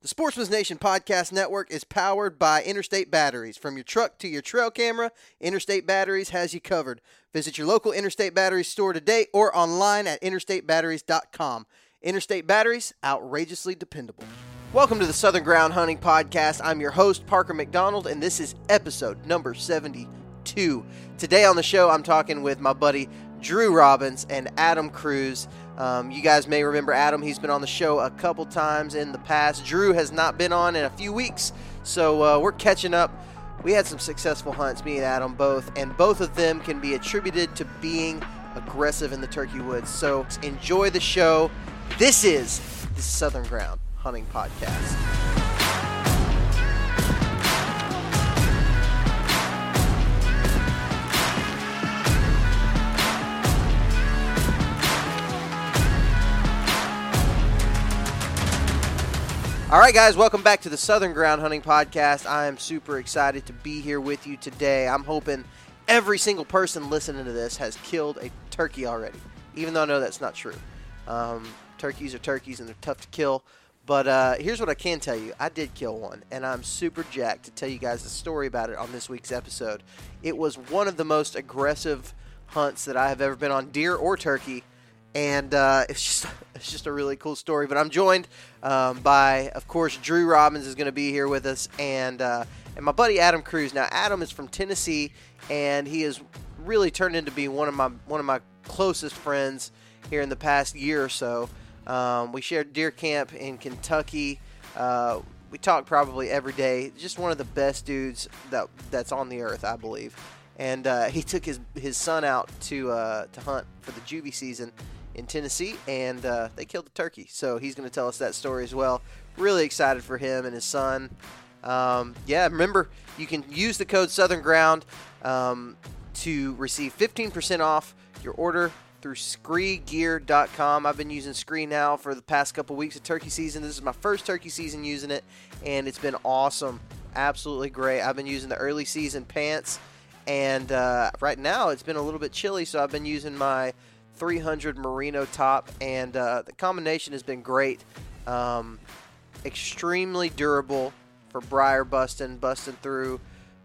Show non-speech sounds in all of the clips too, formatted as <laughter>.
The Sportsman's Nation Podcast Network is powered by Interstate Batteries. From your truck to your trail camera, Interstate Batteries has you covered. Visit your local Interstate Batteries store today or online at interstatebatteries.com. Interstate Batteries, outrageously dependable. Welcome to the Southern Ground Hunting Podcast. I'm your host, Parker McDonald, and this is episode number 72. Today on the show, I'm talking with my buddy Drew Robbins and Adam Cruz. Um, you guys may remember Adam. He's been on the show a couple times in the past. Drew has not been on in a few weeks, so uh, we're catching up. We had some successful hunts, me and Adam both, and both of them can be attributed to being aggressive in the turkey woods. So enjoy the show. This is the Southern Ground Hunting Podcast. All right, guys, welcome back to the Southern Ground Hunting Podcast. I am super excited to be here with you today. I'm hoping every single person listening to this has killed a turkey already, even though I know that's not true. Um, turkeys are turkeys and they're tough to kill. But uh, here's what I can tell you I did kill one, and I'm super jacked to tell you guys the story about it on this week's episode. It was one of the most aggressive hunts that I have ever been on, deer or turkey and uh, it's just <laughs> it's just a really cool story. But I'm joined um, by, of course, Drew Robbins is going to be here with us, and uh, and my buddy Adam Cruz. Now, Adam is from Tennessee, and he has really turned into be one of my one of my closest friends here in the past year or so. Um, we shared deer camp in Kentucky. Uh, we talk probably every day. Just one of the best dudes that that's on the earth, I believe. And uh, he took his his son out to uh, to hunt for the juvie season in Tennessee, and uh, they killed the turkey. So he's going to tell us that story as well. Really excited for him and his son. Um, yeah, remember you can use the code Southern Ground um, to receive 15% off your order through SkreGear.com. I've been using Skre now for the past couple weeks of turkey season. This is my first turkey season using it, and it's been awesome. Absolutely great. I've been using the early season pants, and uh, right now it's been a little bit chilly, so I've been using my 300 merino top, and uh, the combination has been great. Um, extremely durable for briar busting, busting through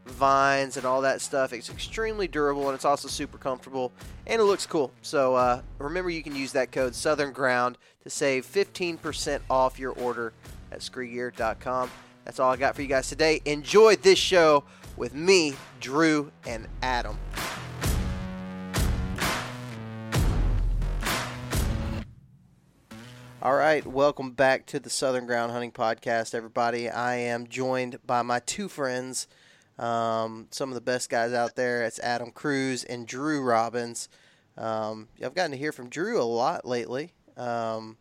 vines and all that stuff. It's extremely durable and it's also super comfortable and it looks cool. So uh, remember, you can use that code Southern Ground to save 15% off your order at SkreGear.com. That's all I got for you guys today. Enjoy this show with me, Drew, and Adam. All right, welcome back to the Southern Ground Hunting Podcast, everybody. I am joined by my two friends, um, some of the best guys out there. It's Adam Cruz and Drew Robbins. Um, I've gotten to hear from Drew a lot lately. Um,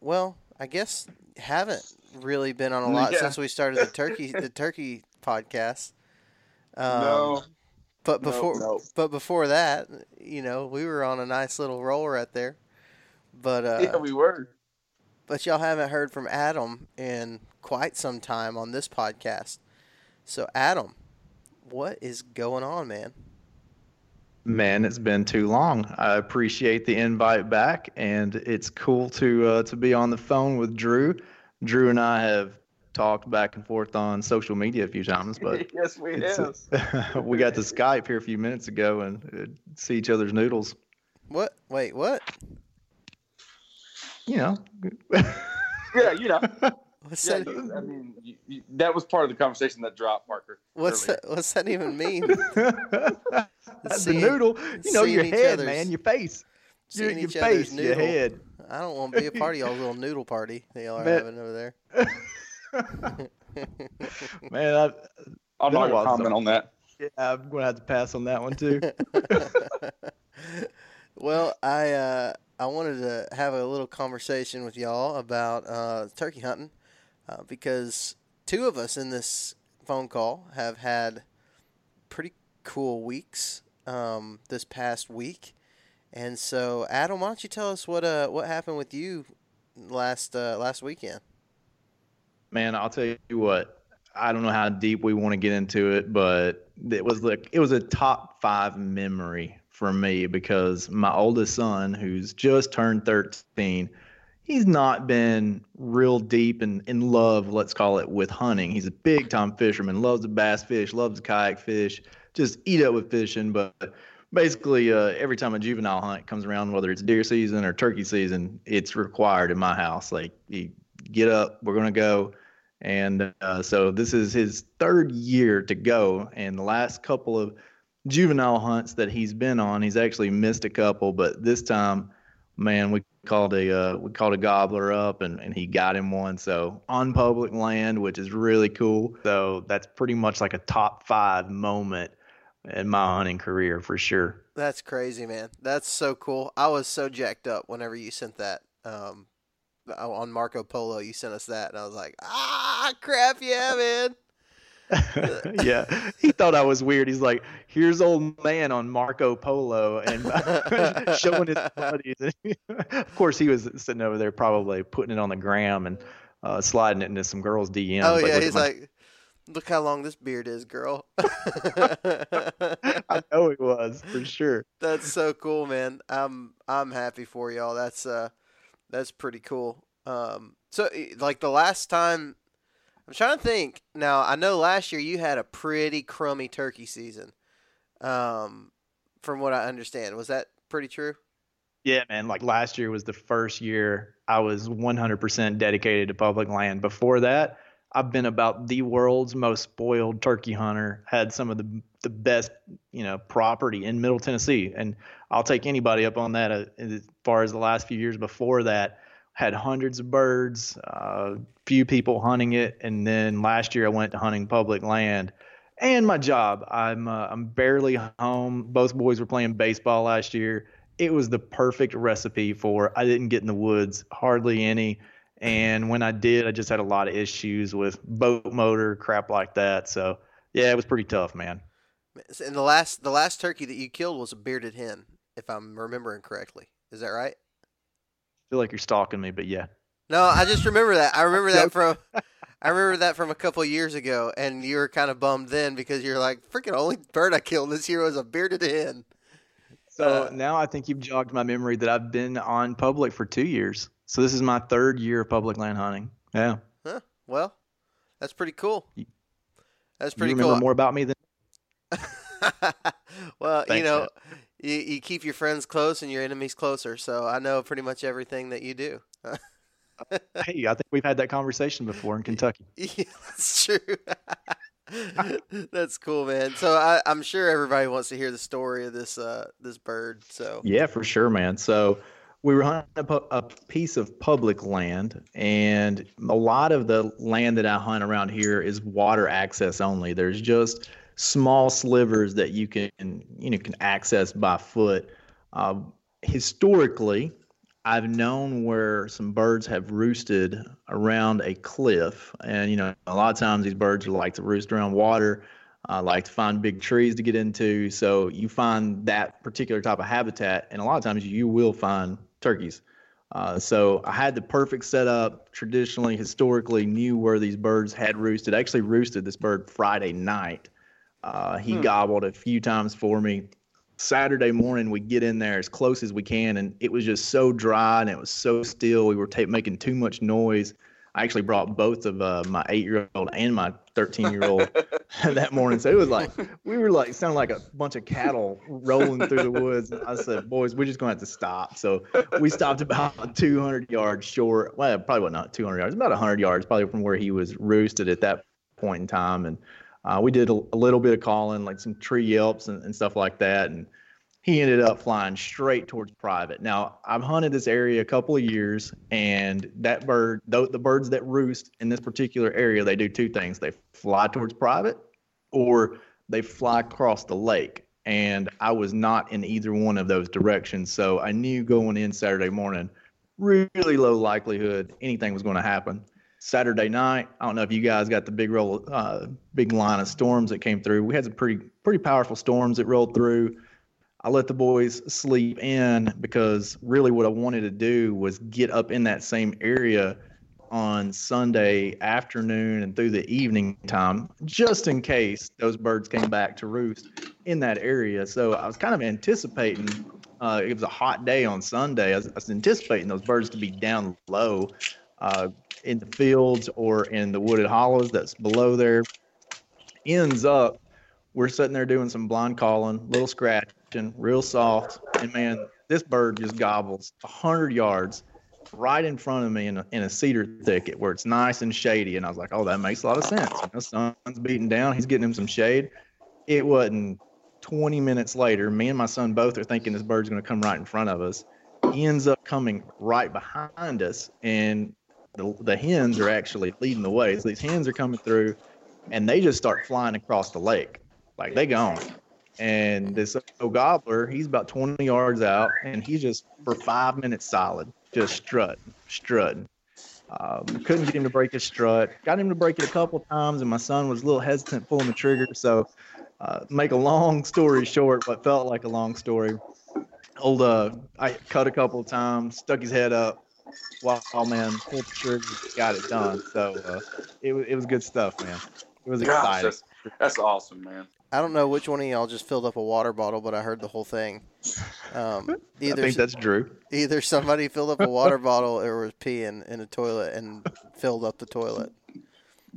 well, I guess haven't really been on a lot yeah. since we started the turkey the turkey podcast. Um, no. But before, nope, nope. but before that, you know, we were on a nice little roll right there. But <laughs> uh, yeah, we were. But y'all haven't heard from Adam in quite some time on this podcast. So Adam, what is going on, man? Man, it's been too long. I appreciate the invite back, and it's cool to uh, to be on the phone with Drew. Drew and I have talked back and forth on social media a few times, but <laughs> yes, we have. <laughs> we got to Skype here a few minutes ago and uh, see each other's noodles. What? Wait, what? You know. <laughs> yeah, you know. What's yeah, that? I mean, you, you, that was part of the conversation that dropped, Parker. What's that? What's that even mean? That's <laughs> the noodle. You know your head, man. Your face. Your, your face. Noodle. Your head. I don't want to be a part of y'all little <laughs> noodle party that y'all are man. having over there. man, I, I'm not gonna comment on that. Yeah, I'm gonna have to pass on that one too. well, I. Uh, I wanted to have a little conversation with y'all about uh, turkey hunting uh, because two of us in this phone call have had pretty cool weeks um, this past week. And so, Adam, why don't you tell us what uh, what happened with you last uh, last weekend? Man, I'll tell you what. I don't know how deep we want to get into it, but it was like it was a top five memory for me because my oldest son, who's just turned 13, he's not been real deep and in, in love, let's call it, with hunting. He's a big time fisherman, loves the bass fish, loves the kayak fish, just eat up with fishing. But basically, uh, every time a juvenile hunt comes around, whether it's deer season or turkey season, it's required in my house. Like, you get up, we're gonna go. And uh, so this is his third year to go, and the last couple of juvenile hunts that he's been on, he's actually missed a couple, but this time, man, we called a uh, we called a gobbler up and, and he got him one. So on public land, which is really cool. So that's pretty much like a top five moment in my hunting career for sure. That's crazy, man. That's so cool. I was so jacked up whenever you sent that. Um, on Marco Polo, you sent us that, and I was like, ah, crap, yeah, man. <laughs> yeah, he thought I was weird. He's like, "Here's old man on Marco Polo and <laughs> showing his buddies." <laughs> of course, he was sitting over there, probably putting it on the gram and uh, sliding it into some girls' DMs. Oh yeah, he's my... like, "Look how long this beard is, girl." I know he was for sure. That's so cool, man. I'm I'm happy for y'all. That's uh, that's pretty cool. Um, so like the last time I'm trying to think. Now I know last year you had a pretty crummy turkey season. Um, from what I understand, was that pretty true? Yeah, man. Like last year was the first year I was 100% dedicated to public land. Before that, I've been about the world's most spoiled turkey hunter. Had some of the the best, you know, property in Middle Tennessee, and I'll take anybody up on that. Uh, as far as the last few years before that, had hundreds of birds, uh, few people hunting it, and then last year I went to hunting public land. And my job, I'm uh, I'm barely home. Both boys were playing baseball last year. It was the perfect recipe for I didn't get in the woods hardly any, and when I did, I just had a lot of issues with boat motor crap like that. So yeah, it was pretty tough, man. And the last the last turkey that you killed was a bearded hen, if I'm remembering correctly. Is that right? Feel like you're stalking me, but yeah. No, I just remember that. I remember that from <laughs> I remember that from a couple years ago, and you were kind of bummed then because you're like, freaking only bird I killed this year was a bearded hen. So uh, now I think you've jogged my memory that I've been on public for two years. So this is my third year of public land hunting. Yeah. Huh. Well, that's pretty cool. That's pretty you remember cool. more about me than. <laughs> well, Thanks, you know, man you, you keep your friends close and your enemies closer. So I know pretty much everything that you do. <laughs> hey, I think we've had that conversation before in Kentucky. <laughs> Yeah, that's true. <laughs> that's cool, man. So I, am sure everybody wants to hear the story of this uh, this bird. So yeah, for sure, man. So we were hunting a, a piece of public land, and a lot of the land that I hunt around here is water access only. There's just small slivers that you can you know can access by foot. Uh, historically, I've known where some birds have roosted around a cliff, and you know a lot of times these birds like to roost around water. Uh, like to find big trees to get into, so you find that particular type of habitat, and a lot of times you will find turkeys. Uh, so I had the perfect setup. Traditionally, historically, knew where these birds had roosted. I actually roosted this bird Friday night uh, he hmm. gobbled a few times for me. Saturday morning, we get in there as close as we can, and it was just so dry and it was so still. We were ta- making too much noise. I actually brought both of uh, my eight year old and my 13 year old <laughs> <laughs> that morning. So it was like, we were like, sounding like a bunch of cattle rolling through the woods. I said, boys, we're just going to have to stop. So we stopped about <laughs> 200 yards short. Well, probably not 200 yards, about 100 yards, probably from where he was roosted at that point in time. And uh, we did a, a, little bit of calling, like some tree yelps and, and stuff like that. And he ended up flying straight towards private. Now, I've hunted this area a couple of years, and that bird, the, the birds that roost in this particular area, they do two things they fly towards private or they fly across the lake. And I was not in either one of those directions. So I knew going in Saturday morning, really low likelihood anything was going to happen. Saturday night. I don't know if you guys got the big roll, uh, big line of storms that came through. We had some pretty pretty powerful storms that rolled through. I let the boys sleep in because really what I wanted to do was get up in that same area on Sunday afternoon and through the evening time, just in case those birds came back to roost in that area. So I was kind of anticipating Uh, it was a hot day on Sunday. I was, I was anticipating those birds to be down low uh, in the fields or in the wooded hollows that's below there. Ends up, we're sitting there doing some blind calling, little scratching, real soft, and man, this bird just gobbles 100 yards right in front of me in a, in a cedar thicket where it's nice and shady. And I was like, oh, that makes a lot of sense. The sun's beating down. He's getting him some shade. It wasn't 20 minutes later. Me and my son both are thinking this bird's going to come right in front of us. He ends up coming right behind us, and the, the hens are actually leading the way. So these hens are coming through, and they just start flying across the lake. Like they gone. And this old gobbler, he's about 20 yards out, and he's just for five minutes solid just strutting, strutting. Um, couldn't get him to break his strut. Got him to break it a couple times, and my son was a little hesitant pulling the trigger. So, uh, make a long story short, what felt like a long story. Old, uh, I cut a couple of times, stuck his head up. Wow, man, pulled the trigger, got it done. So, uh, it was it was good stuff, man. It was Gosh, exciting. that's, that's awesome, man. I don't know which one of y'all just filled up a water bottle, but I heard the whole thing. Um, <laughs> I think that's Drew. either somebody filled up a water bottle or was peeing in a toilet and filled up the toilet.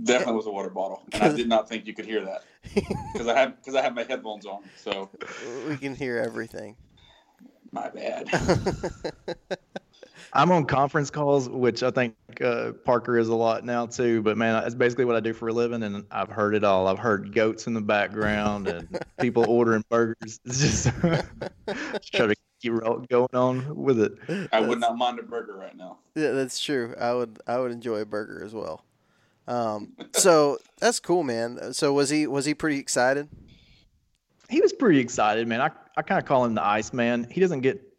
Definitely was a water bottle, and I did not think you could hear that <laughs> because I had because I had my headphones on. So We can hear everything. my bad. <laughs> I'm on conference calls, which I think uh, Parker is a lot now too. But man, that's basically what I do for a living, and I've heard it all. I've heard goats in the background and people ordering burgers. It's <laughs> just, just try to keep going on with it. I would not mind a burger right now. Yeah, that's true. I would I would enjoy a burger as well. Um, so that's cool, man. So was he was he pretty excited? He was pretty excited, man. I, I kind of call him the Iceman. He doesn't get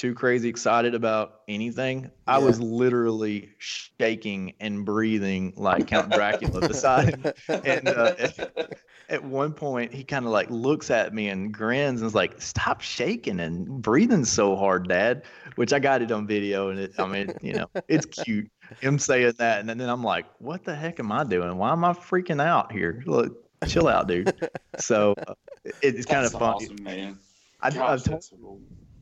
too crazy excited about anything. I was literally shaking and breathing like Count Dracula <laughs> beside him. And uh, at, at one point, he kind of like looks at me and grins and is like, "Stop shaking and breathing so hard, Dad." Which I got it on video, and it, I mean, you know, it's cute him saying that, and then I'm like, "What the heck am I doing? Why am I freaking out here? Look, chill out, dude." So uh, it, it's kind of That's funny. awesome, man. I, Gosh, I've, told, that's cool.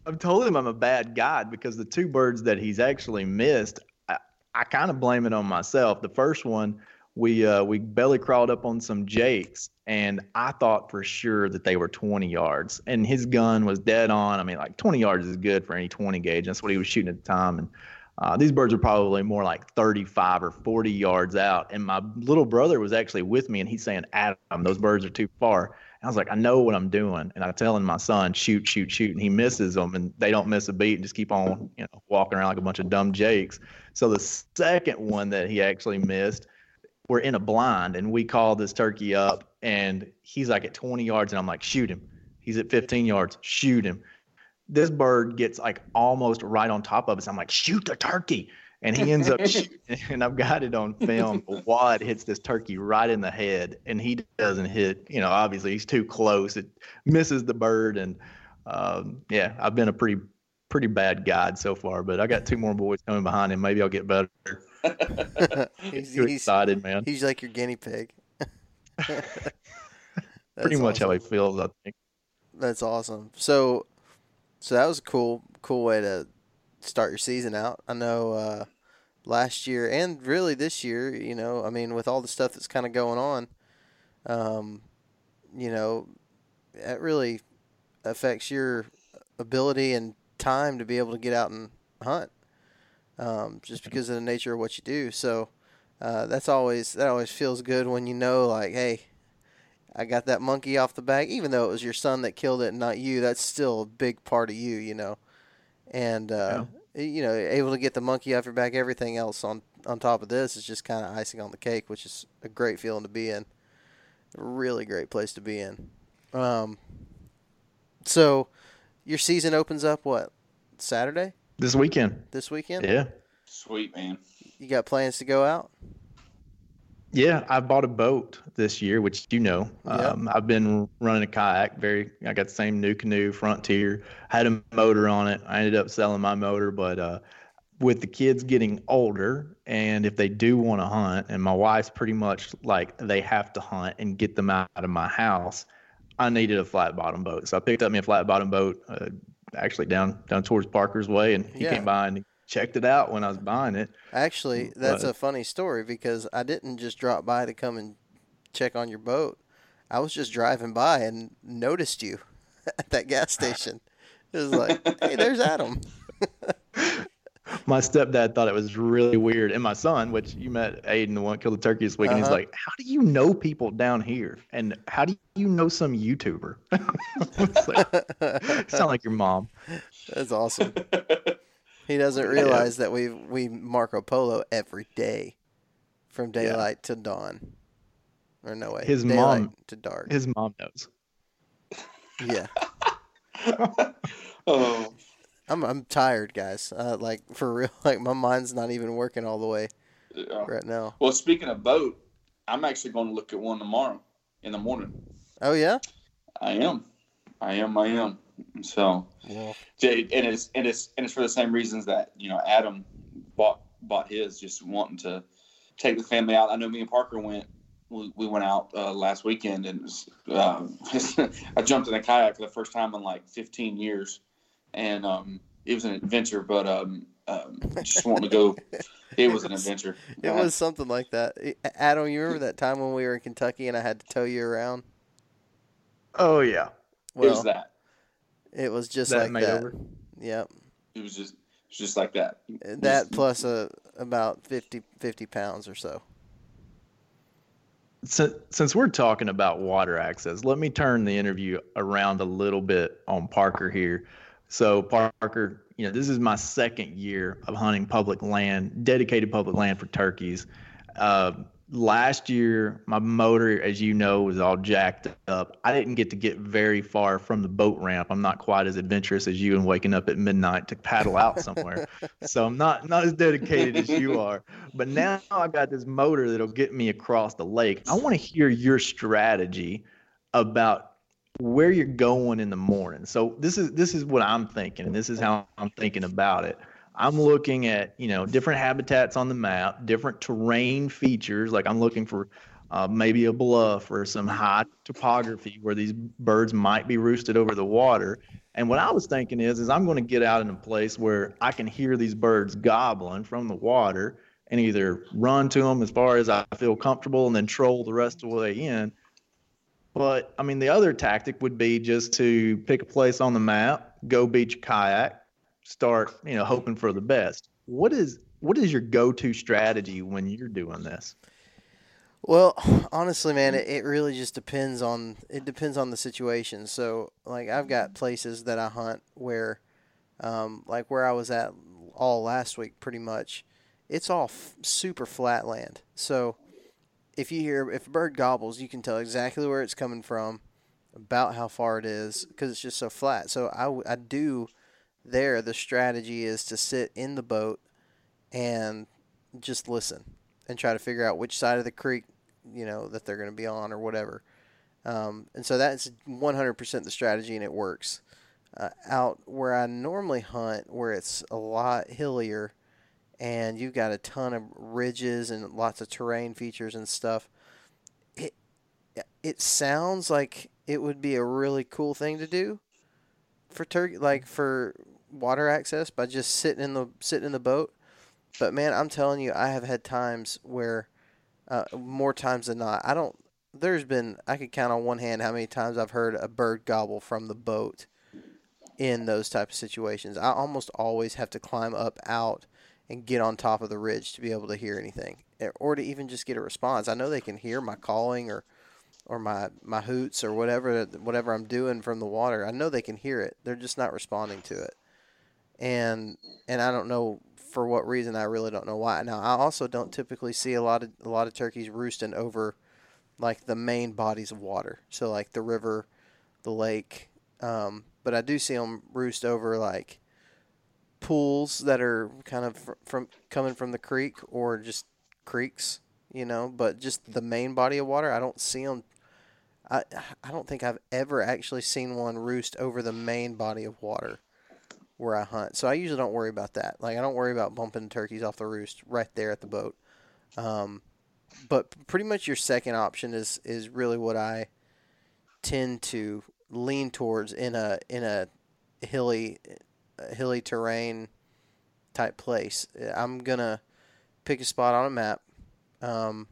I've told him I'm a bad guide because the two birds that he's actually missed, I, I kind of blame it on myself. The first one, we uh, we belly crawled up on some jakes, and I thought for sure that they were 20 yards, and his gun was dead on. I mean, like 20 yards is good for any 20 gauge. That's what he was shooting at the time, and uh, these birds are probably more like 35 or 40 yards out. And my little brother was actually with me, and he's saying, "Adam, those birds are too far." I was like, I know what I'm doing. And I'm telling my son, shoot, shoot, shoot. And he misses them and they don't miss a beat and just keep on, you know, walking around like a bunch of dumb jakes. So the second one that he actually missed, we're in a blind and we call this turkey up and he's like at 20 yards and I'm like, shoot him. He's at 15 yards, shoot him. This bird gets like almost right on top of us. I'm like, shoot the turkey. And he ends up shooting, <laughs> <laughs> and I've got it on film. The wad hits this turkey right in the head, and he doesn't hit. You know, obviously he's too close. It misses the bird, and um, yeah, I've been a pretty pretty bad guide so far. But I got two more boys coming behind him. Maybe I'll get better. <laughs> he's, Too he's, excited, man. he's like your guinea pig. Pretty That's much how awesome. he feels. I think. That's awesome. So, so that was a cool, cool way to start your season out. I know uh, last year and really this year, you know, I mean, with all the stuff that's kind of going on, um, you know, it really affects your ability and time to be able to get out and hunt, um, just because of the nature of what you do. So, uh, that's always that always feels good when you know, like, hey, I got that monkey off the back, even though it was your son that killed it and not you. That's still a big part of you, you know. And uh, you know, able to get the monkey off your back, everything else on on top of this is just kind of icing on the cake, which is a great feeling to be in. A really great place to be in. Um, so, your season opens up what Saturday This weekend. this weekend? Yeah. Sweet man. You got plans to go out? Yeah, I bought a boat this year, which you know. Um, I've been running a kayak. Very, I got the same NuCanoe, Frontier. Had a motor on it. I ended up selling my motor, but uh, with the kids getting older, and if they do want to hunt, and my wife's pretty much like they have to hunt and get them out of my house. I needed a flat bottom boat, so I picked up me a flat bottom boat. Uh, actually down down towards Parker's Way, and he Yeah. came by and checked it out when I was buying it. Actually, that's But- a funny story because I didn't just drop by to come and check on your boat. I was just driving by and noticed you <laughs> at that gas station. It was like, hey, there's Adam. <laughs> My stepdad thought it was really weird, and my son, which you met Aiden, the one killed the turkey this week, and he's Uh-huh. like, "How do you know people down here? And how do you know some YouTuber?" <laughs> It's like, sound like your mom. That's awesome. He doesn't realize that we we Marco Polo every day, from daylight to dawn, or no way, His daylight mom- to dark. His mom knows. yeah, <laughs> oh, I'm I'm tired, guys. Uh, like for real, <laughs> like my mind's not even working all the way yeah. right now. Well, speaking of boat, I'm actually going to look at one tomorrow in the morning. Oh yeah. I am, I am, I am. So, Well, Jay, and it's and it's and it's for the same reasons that you know Adam bought bought his, just wanting to take the family out. I know me and Parker went. We, we went out uh, last weekend, and was, um, <laughs> I jumped in a kayak for the first time in like 15 years, and um, it was an adventure. But um, um, just wanting to go, <laughs> it was an adventure. it was something like that. Adam, you remember that time when we were in Kentucky and I had to tow you around? Oh yeah, It was that. It was just that like made that. over. Yep. It was just, it was just like that. That plus a about 50, 50 pounds or so. Since, since we're talking about water access, let me turn the interview around a little bit on Parker here. So Parker, you know, this is my second year of hunting public land, dedicated public land for turkeys. Uh, last year, my motor, as you know, was all jacked up. I didn't get to get very far from the boat ramp. I'm not quite as adventurous as you and waking up at midnight to paddle out somewhere. <laughs> so I'm not not as dedicated as you are. But now I've got this motor that'll get me across the lake. I want to hear your strategy about where you're going in the morning. So this is this is what I'm thinking, and this is how I'm thinking about it. I'm looking at you know different habitats on the map, different terrain features. Like I'm looking for uh, maybe a bluff or some high topography where these birds might be roosted over the water. And what I was thinking is, is I'm going to get out in a place where I can hear these birds gobbling from the water and either run to them as far as I feel comfortable and then troll the rest of the way in. But I mean, the other tactic would be just to pick a place on the map, go beach kayak, start, you know, hoping for the best. What is what is your go-to strategy when you're doing this? Well, honestly, man, it, it really just depends on it depends on the situation. So, like, I've got places that I hunt where, um, like where I was at all last week, pretty much, it's all f- super flat land. So, if you hear if a bird gobbles, you can tell exactly where it's coming from, about how far it is, because it's just so flat. So, I I do there. The strategy is to sit in the boat and just listen and try to figure out which side of the creek you know that they're going to be on or whatever um, and so that's 100% the strategy and it works uh, out where i normally hunt where it's a lot hillier and you've got a ton of ridges and lots of terrain features and stuff it it sounds like it would be a really cool thing to do for turkey like for water access by just sitting in the sitting in the boat but man, I'm telling you, I have had times where, uh, more times than not, I don't. There's been I could count on one hand how many times I've heard a bird gobble from the boat in those type of situations. I almost always have to climb up out and get on top of the ridge to be able to hear anything, or to even just get a response. I know they can hear my calling or or my my hoots or whatever whatever I'm doing from the water. I know they can hear it. They're just not responding to it. And and I don't know for what reason. I really don't know why. Now I also don't typically see a lot of a lot of turkeys roosting over like the main bodies of water. So like the river, the lake. Um, but I do see them roost over like pools that are kind of fr- from coming from the creek or just creeks, you know. But just the main body of water, I don't see them. I I don't think I've ever actually seen one roost over the main body of water where I hunt. So I usually don't worry about that. Like I don't worry about bumping turkeys off the roost right there at the boat. Um, but pretty much your second option is is really what I tend to lean towards in a in a hilly, hilly terrain type place. I'm gonna pick a spot on a map. Um,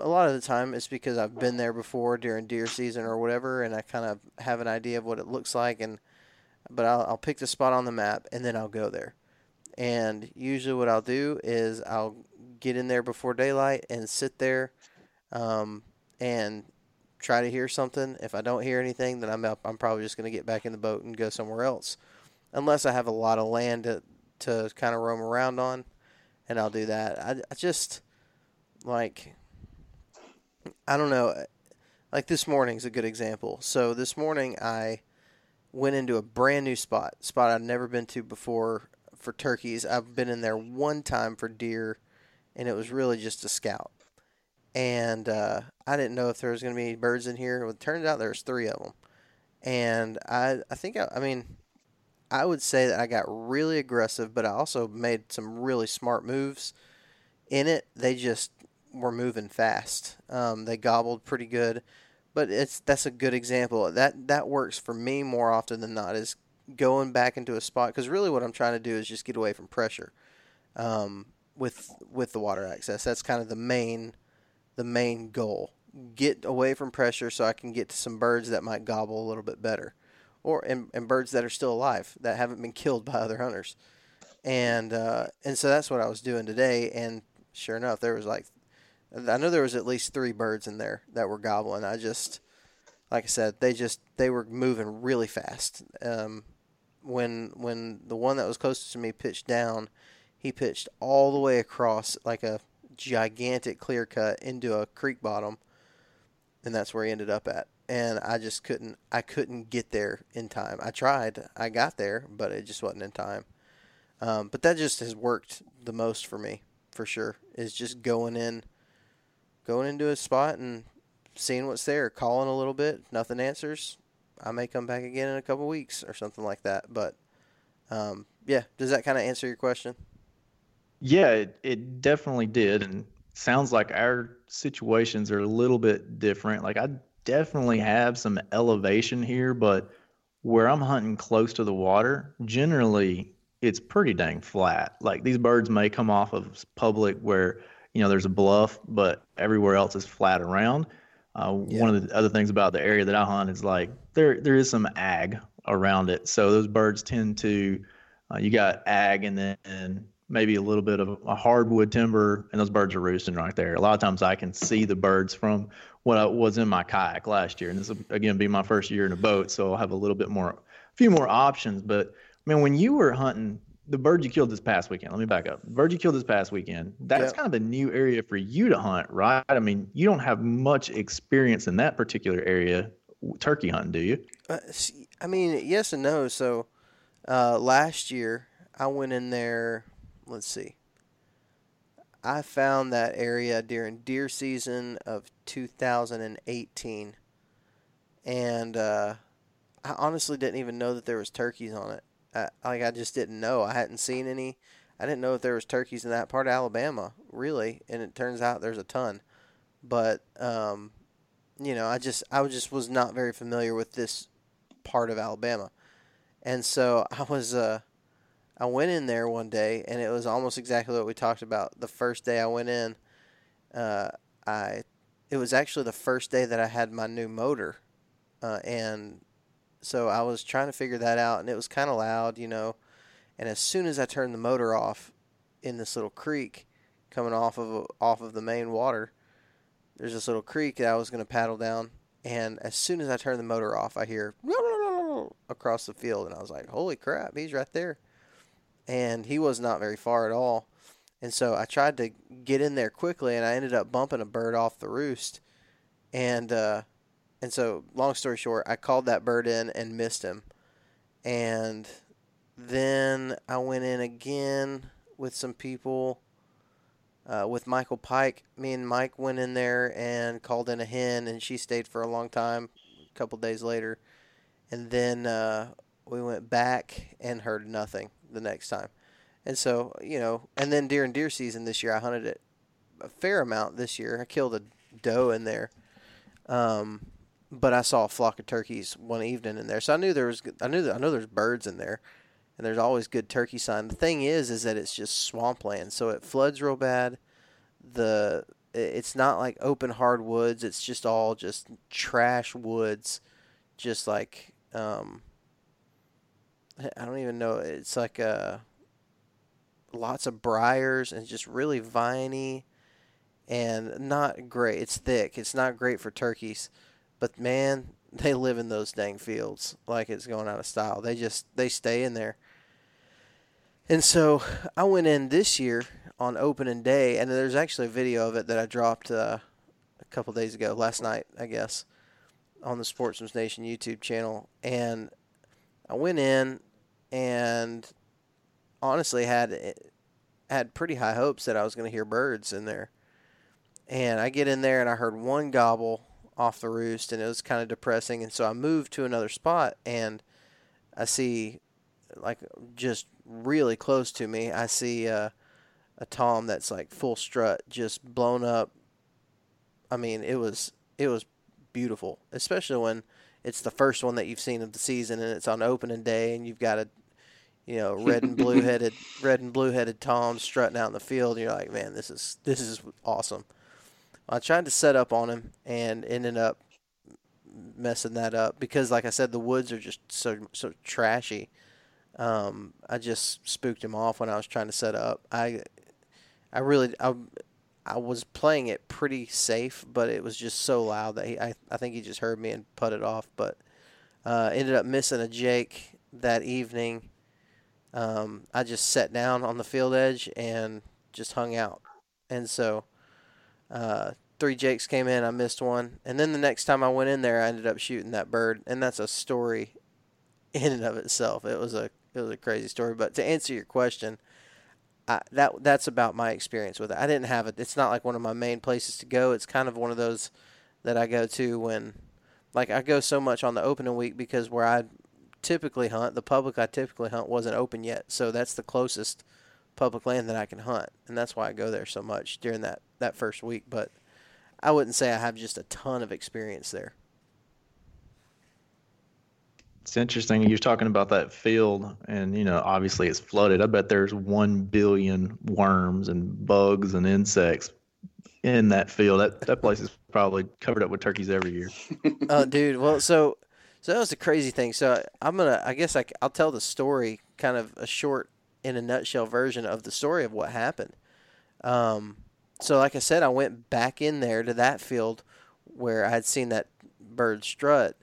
a lot of the time it's because I've been there before during deer season or whatever, and I kind of have an idea of what it looks like. And but I'll, I'll pick the spot on the map and then I'll go there. And usually, what I'll do is I'll get in there before daylight and sit there, um, and try to hear something. If I don't hear anything, then I'm up. I'm probably just going to get back in the boat and go somewhere else, unless I have a lot of land to to kind of roam around on, and I'll do that. I, I just like I don't know. Like this morning's a good example. So this morning I went into a brand new spot, spot I'd never been to before for turkeys. I've been in there one time for deer, and it was really just a scout. And uh, I didn't know if there was going to be any birds in here. Well, it turns out there's three of them. And I, I think, I, I mean, I would say that I got really aggressive, but I also made some really smart moves in it. They just were moving fast. Um, they gobbled pretty good, but it's that's a good example. That that works for me more often than not. Is going back into a spot because really what I'm trying to do is just get away from pressure um, with with the water access. That's kind of the main the main goal. Get away from pressure so I can get to some birds that might gobble a little bit better, or and, and birds that are still alive that haven't been killed by other hunters. And uh, and so that's what I was doing today. And sure enough, there was like I know there was at least three birds in there that were gobbling. I just, like I said, they just they were moving really fast. Um, when when the one that was closest to me pitched down, he pitched all the way across like a gigantic clear cut into a creek bottom, and that's where he ended up at. And I just couldn't I couldn't get there in time. I tried, I got there, but it just wasn't in time. Um, but that just has worked the most for me, for sure. Is just going in going into a spot and seeing what's there, calling a little bit, nothing answers. I may come back again in a couple weeks or something like that. But um, yeah, does that kind of answer your question? Yeah, it, it definitely did. And sounds like our situations are a little bit different. Like I definitely have some elevation here, but where I'm hunting close to the water, generally it's pretty dang flat. Like these birds may come off of public where you know, there's a bluff, but everywhere else is flat around. Uh, yeah. One of the other things about the area that I hunt is like there there is some ag around it, so those birds tend to uh, you got ag and then maybe a little bit of a hardwood timber, and those birds are roosting right there. A lot of times I can see the birds from what I was in my kayak last year, and this will again be my first year in a boat, so I'll have a little bit more, a few more options. But I mean, when you were hunting the bird you killed this past weekend. Let me back up. The bird you killed this past weekend. That's yep. kind of a new area for you to hunt, right? I mean, you don't have much experience in that particular area, turkey hunting, do you? Uh, I mean, yes and no. So uh, last year I went in there. Let's see. I found that area during deer season of 2018, and uh, I honestly didn't even know that there was turkeys on it. I, like I just didn't know. I hadn't seen any. I didn't know if there was turkeys in that part of Alabama, really, and it turns out there's a ton. But um, you know, I just I just was not very familiar with this part of Alabama, and so <laughs> I was uh, I went in there one day, and it was almost exactly what we talked about. The first day I went in, uh, I it was actually the first day that I had my new motor, uh, and so I was trying to figure that out, and it was kind of loud, you know. And as soon as I turned the motor off in this little creek coming off of off of the main water, there's this little creek that I was going to paddle down. And as soon as I turn the motor off, I hear <laughs> across the field, and I was like, "Holy crap, he's right there!" And he was not very far at all. And so I tried to get in there quickly, and I ended up bumping a bird off the roost. And uh, and so, long story short, I called that bird in and missed him. And then I went in again with some people. Uh, with Michael Pike, me and Mike went in there and called in a hen, and she stayed for a long time. A couple days later, and then uh, we went back and heard nothing the next time. And so, you know, and then deer and deer season this year, I hunted it a fair amount this year. I killed a doe in there. Um, but I saw a flock of turkeys one evening in there, so I knew there was I knew I know there's birds in there, and there's always good turkey sign. The thing is, is that it's just swampland, so it floods real bad. The it's not like open hardwoods; it's just all just trash woods, just like um, I don't even know. It's like uh, lots of briars and just really viney and not great. It's thick. It's not great for turkeys, but man, <laughs> they live in those dang fields like it's going out of style. They just they stay in there. And so I went in this year on opening day, and there's actually a video of it that I dropped uh, a couple days ago, last night, I guess, on the Sportsman's Nation YouTube channel. And I went in and honestly had had pretty high hopes that I was going to hear birds in there. And I get in there and I heard one gobble off the roost, and it was kind of depressing. And so I moved to another spot, and I see, like, just really close to me, I see uh, a tom that's like full strut, just blown up. I mean, it was it was beautiful, especially when it's the first one that you've seen of the season, and it's on opening day, and you've got a you know, red and blue headed <laughs> red and blue headed tom strutting out in the field. And you're like, man, this is this is awesome. I tried to set up on him and ended up messing that up because, like I said, the woods are just so so trashy. Um, I just spooked him off when I was trying to set up. I I really I, I was playing it pretty safe, but it was just so loud that he I, I think he just heard me and put it off. But uh, ended up missing a Jake that evening. Um, I just sat down on the field edge and just hung out, and so uh, three Jakes came in. I missed one, and then the next time I went in there, I ended up shooting that bird, and that's a story in and of itself. It was a it was a crazy story. But to answer your question, I, that that's about my experience with it. I didn't have it. It's not like one of my main places to go. It's kind of one of those that I go to when, like, I go so much on the opening week because where I typically hunt, the public I typically hunt wasn't open yet. So that's the closest public land that I can hunt, and that's why I go there so much during that that first week. But I wouldn't say I have just a ton of experience there. It's interesting. You're talking about that field, and you know, obviously it's flooded. I bet there's one billion worms and bugs and insects in that field. That that place is probably covered up with turkeys every year. Oh, <laughs> uh, dude. Well, so so that was the crazy thing. So I'm gonna, I guess I, I'll tell the story, kind of a short, in a nutshell version of the story of what happened. Um, so like I said, I went back in there to that field where I had seen that bird strut.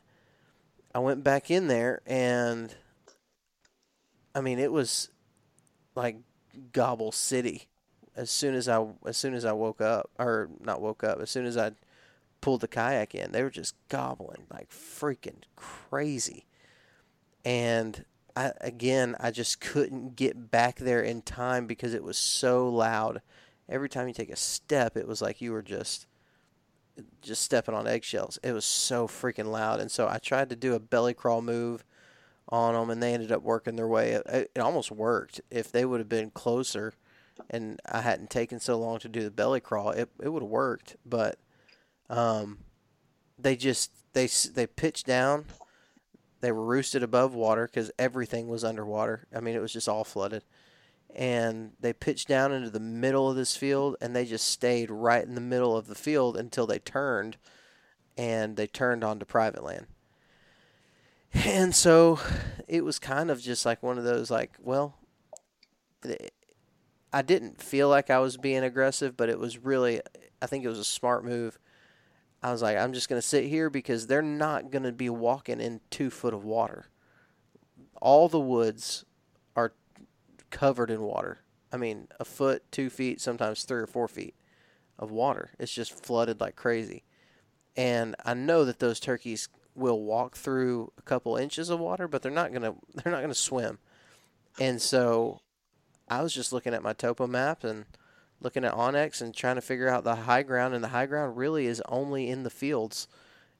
I went back in there and, I mean, it was like Gobble City. As soon as I, as soon as I woke up, or not woke up, as soon as I pulled the kayak in. They were just gobbling like freaking crazy. And I, again, I just couldn't get back there in time because it was so loud. Every time you take a step, it was like you were just just stepping on eggshells. It was so freaking loud. And so I tried to do a belly crawl move on them, and they ended up working their way. It, it almost worked. If they would have been closer, and I hadn't taken so long to do the belly crawl, it it would have worked. But um, they just they they pitched down. They were roosted above water because everything was underwater. I mean, it was just all flooded. And they pitched down into the middle of this field, and they just stayed right in the middle of the field until they turned, and they turned onto private land. And so it was kind of just like one of those, like, well, I didn't feel like I was being aggressive, but it was really, I think it was a smart move I was like, I'm just going to sit here because they're not going to be walking in two foot of water. All the woods are covered in water. I mean, a foot, two feet, sometimes three or four feet of water. It's just flooded like crazy. And I know that those turkeys will walk through a couple inches of water, but they're not gonna they're not gonna swim. And so I was just looking at my topo map and looking at onX and trying to figure out the high ground, and the high ground really is only in the fields.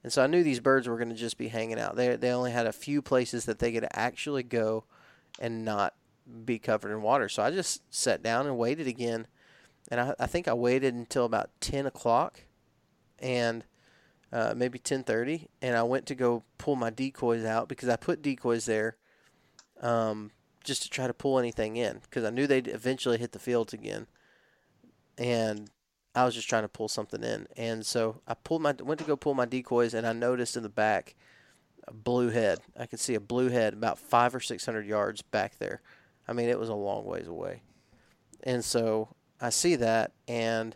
And so I knew these birds were going to just be hanging out. They they only had a few places that they could actually go and not be covered in water. So I just sat down and waited again, and I, I think I waited until about ten o'clock, and uh, maybe 10:30, and I went to go pull my decoys out because I put decoys there, um, just to try to pull anything in because I knew they'd eventually hit the fields again, and I was just trying to pull something in. And so I pulled my went to go pull my decoys, and I noticed in the back a blue head. I could see a blue head about five or six hundred yards back there. I mean, it was a long ways away, and so I see that and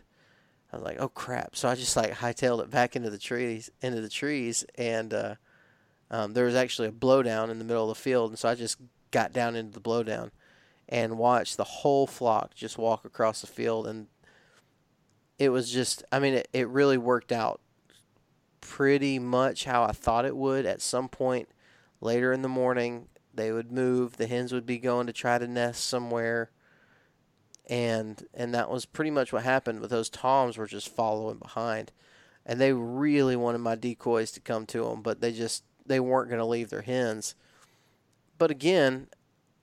I was like, oh crap! So I just like hightailed it back into the trees, into the trees, and uh, um, there was actually a blowdown in the middle of the field, and so I just got down into the blowdown and watched the whole flock just walk across the field, and it was just, I mean, it, it really worked out pretty much how I thought it would. At some point later in the morning, they would move. The hens would be going to try to nest somewhere and and that was pretty much what happened. But those toms were just following behind, and they really wanted my decoys to come to them, but they just they weren't going to leave their hens. But again,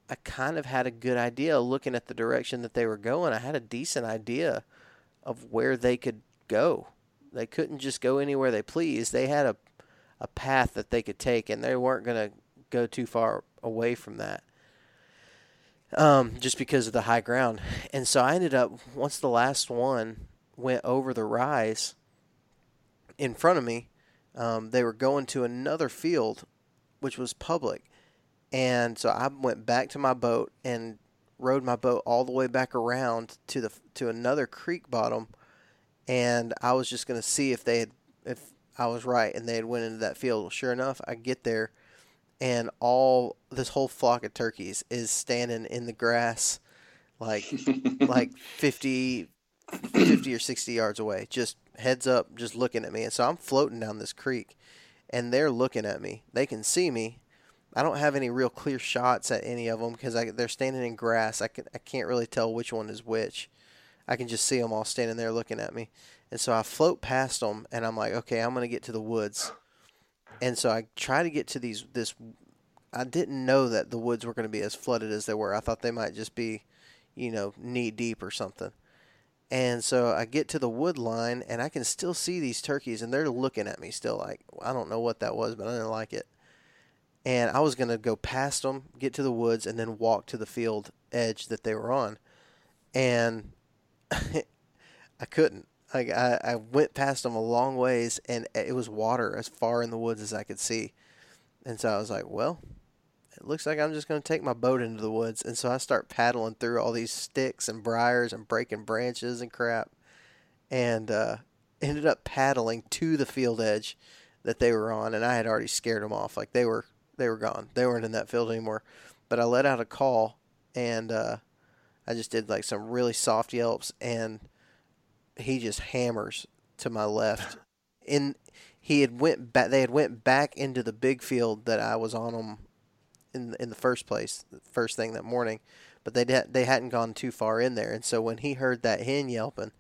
I kind of had a good idea looking at the direction that they were going. I had a decent idea of where they could go. They couldn't just go anywhere they pleased. They had a a path that they could take, and they weren't going to go too far away from that um, just because of the high ground. And so I ended up once the last one went over the rise in front of me. Um, they were going to another field, which was public, and so I went back to my boat and rode my boat all the way back around to the to another creek bottom, and I was just going to see if they had if I was right and they had went into that field. Well, sure enough, I get there and all this whole flock of turkeys is standing in the grass like <laughs> like 50 50 or 60 yards away just heads up just looking at me and so i'm floating down this creek and they're looking at me they can see me i don't have any real clear shots at any of them because they're standing in grass I, can, I can't really tell which one is which i can just see them all standing there looking at me and so i float past them and i'm like okay i'm going to get to the woods and so I try to get to these this. I didn't know that the woods were going to be as flooded as they were. I thought they might just be, you know, knee deep or something. And so I get to the wood line and I can still see these turkeys and they're looking at me still like I don't know what that was, but I didn't like it. And I was going to go past them, get to the woods and then walk to the field edge that they were on. And <laughs> I couldn't. Like I, I went past them a long ways, and it was water as far in the woods as I could see. And so I was like, well, it looks like I'm just going to take my boat into the woods. And so I start paddling through all these sticks and briars and breaking branches and crap. And uh, <laughs> ended up paddling to the field edge that they were on. And I had already scared them off. Like they were, they were gone. They weren't in that field anymore. But I let out a call and uh, I just did like some really soft yelps. And he just hammers to my left. <laughs> In he had went back. They had went back into the big field that I was on them in in the first place, the first thing that morning. But they de- they hadn't gone too far in there, and so when he heard that hen yelping,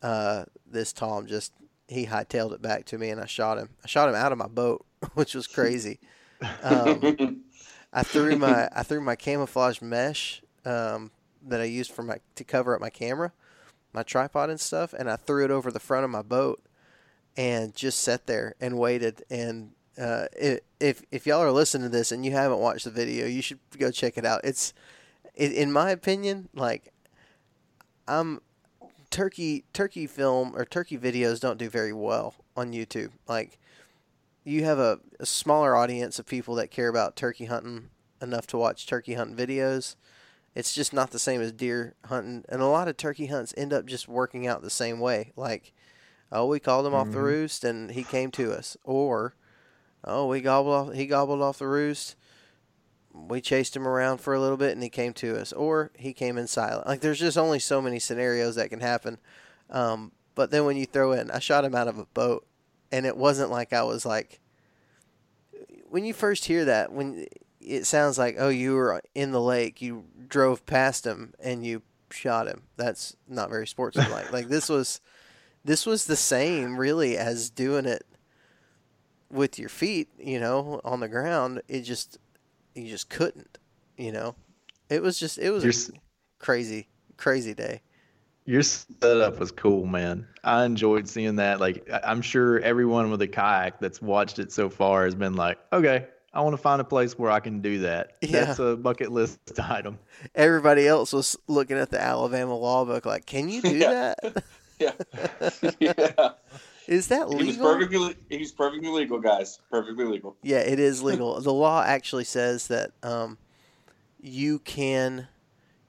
uh, this Tom just he hightailed it back to me, and I shot him. I shot him out of my boat, <laughs> which was <laughs> crazy. Um, <laughs> I threw my I threw my camouflage mesh um, that I used for my to cover up my camera my tripod and stuff, and I threw it over the front of my boat and just sat there and waited. And uh, if if y'all are listening to this and you haven't watched the video, you should go check it out. It's in my opinion, like I'm turkey turkey film or turkey videos don't do very well on YouTube. Like you have a, a smaller audience of people that care about turkey hunting enough to watch turkey hunting videos it's just not the same as deer hunting, and a lot of turkey hunts end up just working out the same way. Like, oh, we called him mm-hmm. off the mm-hmm. roost and he came to us, or oh, we gobbled off he gobbled off the roost. We chased him around for a little bit and he came to us, or he came in silent. Like, there's just only so many scenarios that can happen. Um, but then when you throw in, I shot him out of a boat, and it wasn't like I was like. When you first hear that, when it sounds like oh you were in the lake you drove past him and you shot him. That's not very sportsmanlike. Like this was this was the same really as doing it with your feet you know on the ground. It just you just couldn't you know? It was just it was You're... a crazy crazy day Your setup was cool, man. I enjoyed seeing that. Like, I'm sure everyone with a kayak that's watched it so far has been like, okay, I want to find a place where I can do that. Yeah. That's a bucket list <laughs> item. Everybody else was looking at the Alabama law book like, "Can you do <laughs> Yeah. that? <laughs> Yeah, yeah. Is that He was legal?" perfectly. He perfectly legal, guys. Perfectly legal. Yeah, it is legal. the law actually says that um, you can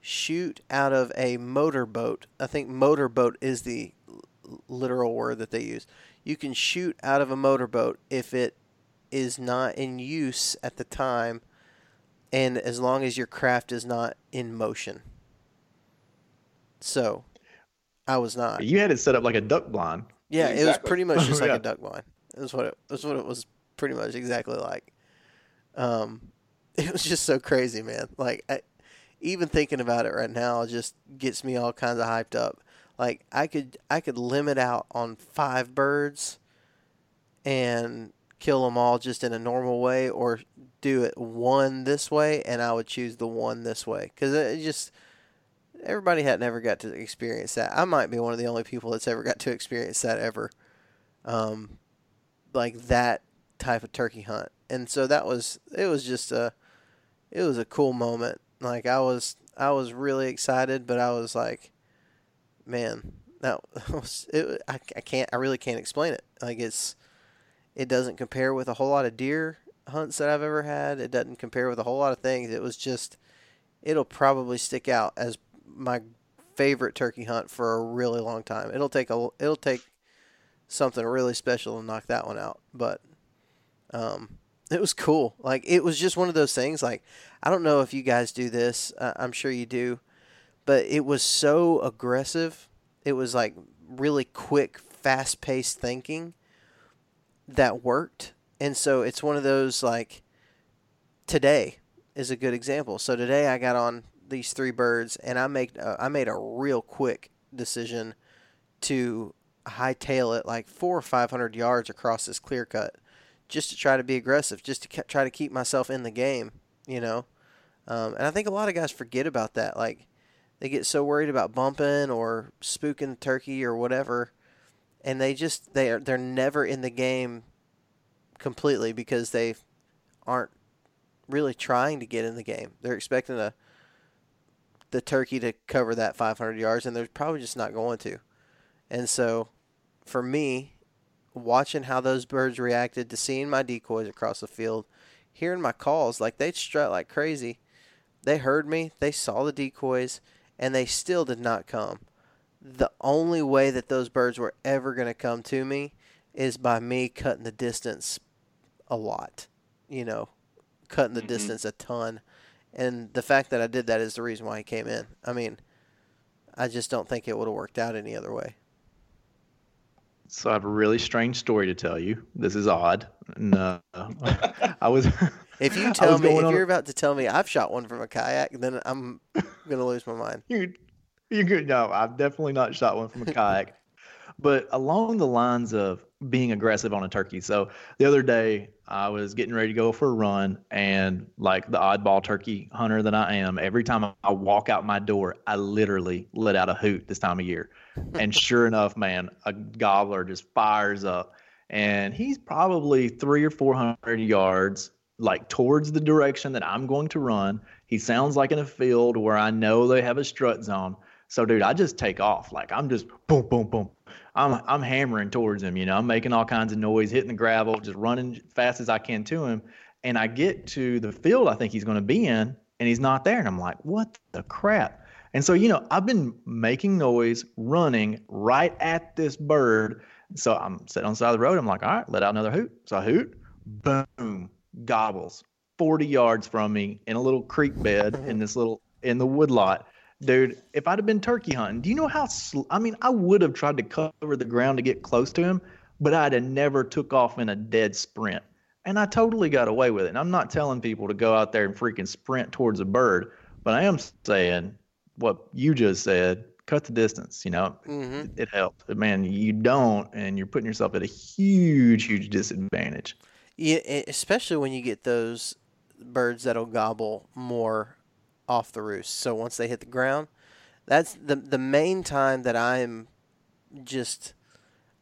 shoot out of a motorboat. I think motorboat is the l- literal word that they use. You can shoot out of a motorboat if it is not in use at the time, and as long as your craft is not in motion. So, I was not. You had it set up like a duck blind. Yeah, it was pretty much just <laughs> like Yeah. a duck blind. That's what it that's what it was pretty much exactly like. Um, <laughs> it was just so crazy, man. Like I, even thinking about it right now just gets me all kinds of hyped up. Like I could I could limit out on five birds and kill them all just in a normal way, or do it one this way, and I would choose the one this way because it just everybody had never got to experience that. I might be one of the only people that's ever got to experience that ever. Um, like that type of turkey hunt. And so that was it was just a it was a cool moment. Like I was I was really excited, but I was like man, <laughs> that was it I, I can't I really can't explain it. Like it's it doesn't compare with a whole lot of deer hunts that I've ever had. It doesn't compare with a whole lot of things. It was just it'll probably stick out as my favorite turkey hunt for a really long time. It'll take a it'll take something really special to knock that one out, but um, it was cool. Like it was just one of those things. Like I don't know if you guys do this. Uh, I'm sure you do, but it was so aggressive. It was like really quick, fast paced thinking that worked. And so it's one of those like today is a good example. So today I got on these three birds and I made uh, I made a real quick decision to hightail it like four or five hundred yards across this clear cut, just to try to be aggressive, just to ke- try to keep myself in the game, you know. Um, and I think a lot of guys forget about that. Like they get so worried about bumping or spooking the turkey or whatever, and they just they are they're never in the game completely because they aren't really trying to get in the game. They're expecting a the turkey to cover that 500 yards, and they're probably just not going to. And so, for me, watching how those birds reacted to seeing my decoys across the field, hearing my calls, like they'd strut like crazy. They heard me, they saw the decoys, and they still did not come. The only way that those birds were ever going to come to me is by me cutting the distance a lot, you know, cutting the Mhm. distance a ton. And the fact that I did that is the reason why he came in. I mean, I just don't think it would have worked out any other way. So I have a really strange story to tell you. This is odd. No, <laughs> I was. <laughs> If you tell me, if you're about to tell me I've shot one from a kayak, then I'm gonna lose my mind. You, you could no. I've definitely not shot one from a <laughs> kayak, but along the lines of being aggressive on a turkey. So the other day I was getting ready to go for a run, and like the oddball turkey hunter that I am, every time I walk out my door, I literally let out a hoot this time of year, <laughs> and sure enough, man, a gobbler just fires up, and he's probably three or four hundred yards like towards the direction that I'm going to run. He sounds like in a field where I know they have a strut zone. So, dude, I just take off. Like I'm just boom, boom, boom. I'm I'm hammering towards him. You know, I'm making all kinds of noise, hitting the gravel, just running fast as I can to him. And I get to the field I think he's going to be in, and he's not there. And I'm like, what the crap? And so, you know, I've been making noise, running right at this bird. So I'm sitting on the side of the road. I'm like, all right, let out another hoot. So I hoot, boom, gobbles 40 yards from me in a little creek bed in this little in the woodlot dude if i'd have been turkey hunting do you know how sl- i mean i would have tried to cover the ground to get close to him but i'd have never took off in a dead sprint. And i totally got away with it. And i'm not telling people to go out there and freaking sprint towards a bird but i am saying what you just said cut the distance you know? Hmm it, it helps. But man you don't and you're putting yourself at a huge huge disadvantage. Yeah, especially when you get those birds that'll gobble more off the roost. So once they hit the ground, That's the the main time that I'm just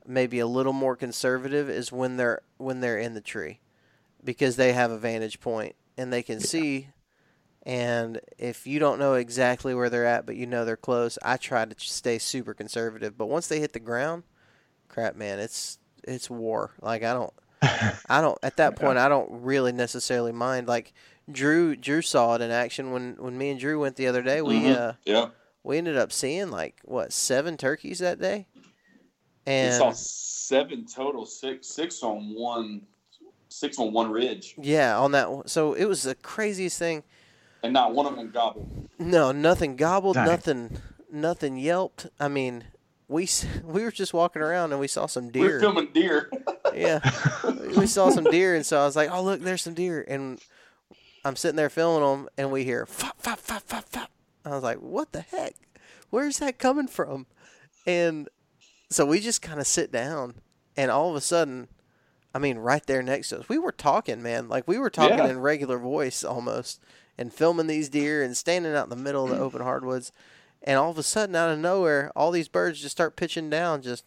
maybe a little more conservative is when they're when they're in the tree because they have a vantage point and they can yeah. see and if you don't know exactly where they're at but you know they're close i try to stay super conservative but once they hit the ground crap man it's it's war like i don't i don't at that point i don't really necessarily mind like drew drew saw it in action when when me and drew went the other day we mm-hmm. uh yeah we ended up seeing like what seven turkeys that day and we saw seven total six six on one six on one ridge yeah on that one. so it was the craziest thing and not one of them gobbled. No, nothing gobbled, Dang. nothing, nothing yelped. I mean, we <laughs> we were just walking around and we saw some deer. We were filming deer. <laughs> yeah, <laughs> we saw some deer, and so I was like, "Oh, look, there's some deer." And I'm sitting there filming them, and we hear fop fop fop fop fop. I was like, "What the heck? Where's that coming from?" And so we just kind of sit down, and all of a sudden, I mean, right there next to us, we were talking, man. Like we were talking yeah. in regular voice almost and filming these deer and standing out in the middle of the open hardwoods. And all of a sudden, out of nowhere, all these birds just start pitching down just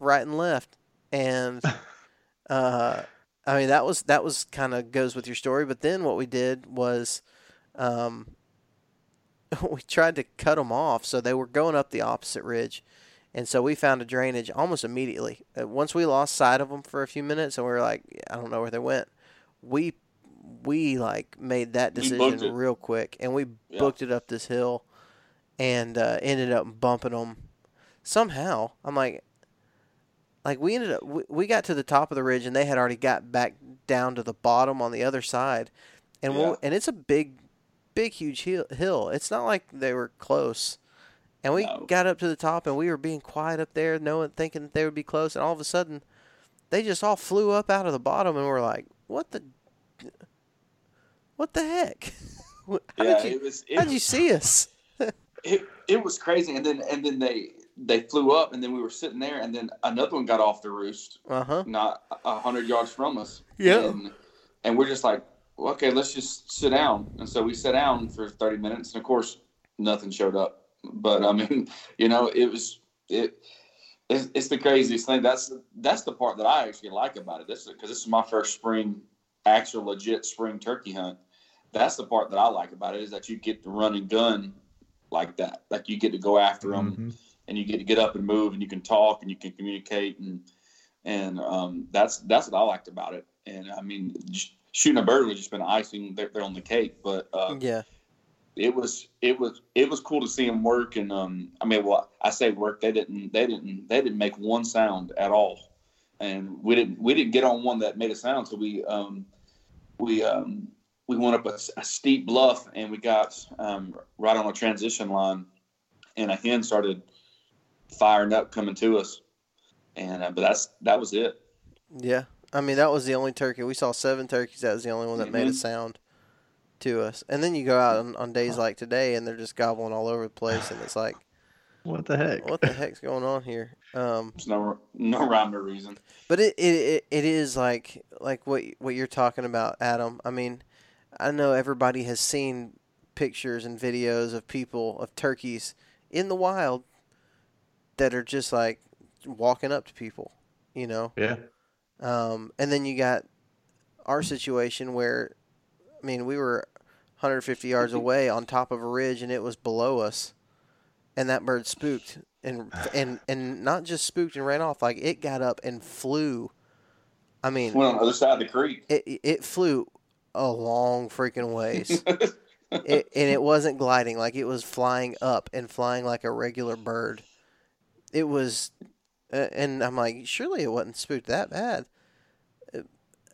right and left. And <laughs> uh, I mean, that was that was kind of goes with your story. But then what we did was um, <laughs> we tried to cut them off, so they were going up the opposite ridge. And so we found a drainage almost immediately. Uh, once we lost sight of them for a few minutes, and we were like, I don't know where they went. We we like made that decision real quick, and we yeah. booked it up this hill, and uh, ended up bumping them. Somehow, I'm like, like we ended up we, we got to the top of the ridge, and they had already got back down to the bottom on the other side, and yeah. we'll, and it's a big, big, huge hill. It's not like they were close. And we no. got up to the top, and we were being quiet up there, knowing, thinking that they would be close. And all of a sudden, they just all flew up out of the bottom, and we're like, "What the what the heck? <laughs> How yeah, did you, it was. It, how'd you see us? <laughs> it it was crazy, and then and then they they flew up, and then we were sitting there, and then another one got off the roost, uh-huh. not a hundred yards from us. Yeah, and, and we're just like, well, okay, let's just sit down. And so we sat down for thirty minutes, and of course, nothing showed up. But I mean, <laughs> you know, it was it. It's, it's the craziest thing. That's that's the part that I actually like about it. This because this is my first spring, actual legit spring turkey hunt that's the part that I like about it is that you get to run and gun like that. Like you get to go after them mm-hmm. And you get to get up and move and you can talk and you can communicate and and um, that's that's what I liked about it. And I mean, shooting a bird was just been icing there, there on the cake, but uh, yeah, it was it was it was cool to see them work. And um, I mean, well, I say work. They didn't they didn't they didn't make one sound at all, and we didn't we didn't get on one that made a sound. So we um, we um, we went up a, a steep bluff and we got um, right on a transition line, and a hen started firing up coming to us, and uh, but that's that was it. Yeah, I mean that was the only turkey we saw. Seven turkeys. That was the only one that mm-hmm. made a mm-hmm. sound to us. And then you go out on, on days like today, and they're just gobbling all over the place, and it's like, what the heck? What the heck's going on here? Um, There's no no rhyme or reason. But it, it it is like like what what you're talking about, Adam. I mean, I know everybody has seen pictures and videos of people of turkeys in the wild that are just like walking up to people, you know. Yeah. Um, and then you got our situation where, I mean, we were 150 yards <laughs> away on top of a ridge, and it was below us, and that bird spooked and and and not just spooked and ran off, like it got up and flew. I mean, went on the other side of the creek. It it flew a long freaking ways. <laughs> it, and it wasn't gliding like it was flying up and flying like a regular bird. It was, uh, and I'm like, surely it wasn't spooked that bad.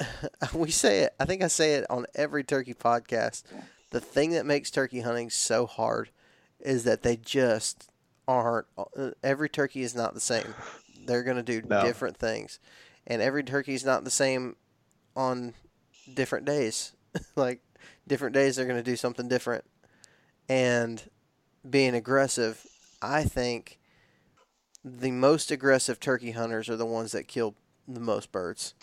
<laughs> we say it. I think I say it on every turkey podcast. The thing that makes turkey hunting so hard is that they just aren't. Uh, every turkey is not the same. They're going to do no. different things, and every turkey is not the same on different days. <laughs> like different days they're going to do something different. And being aggressive, I think the most aggressive turkey hunters are the ones that kill the most birds.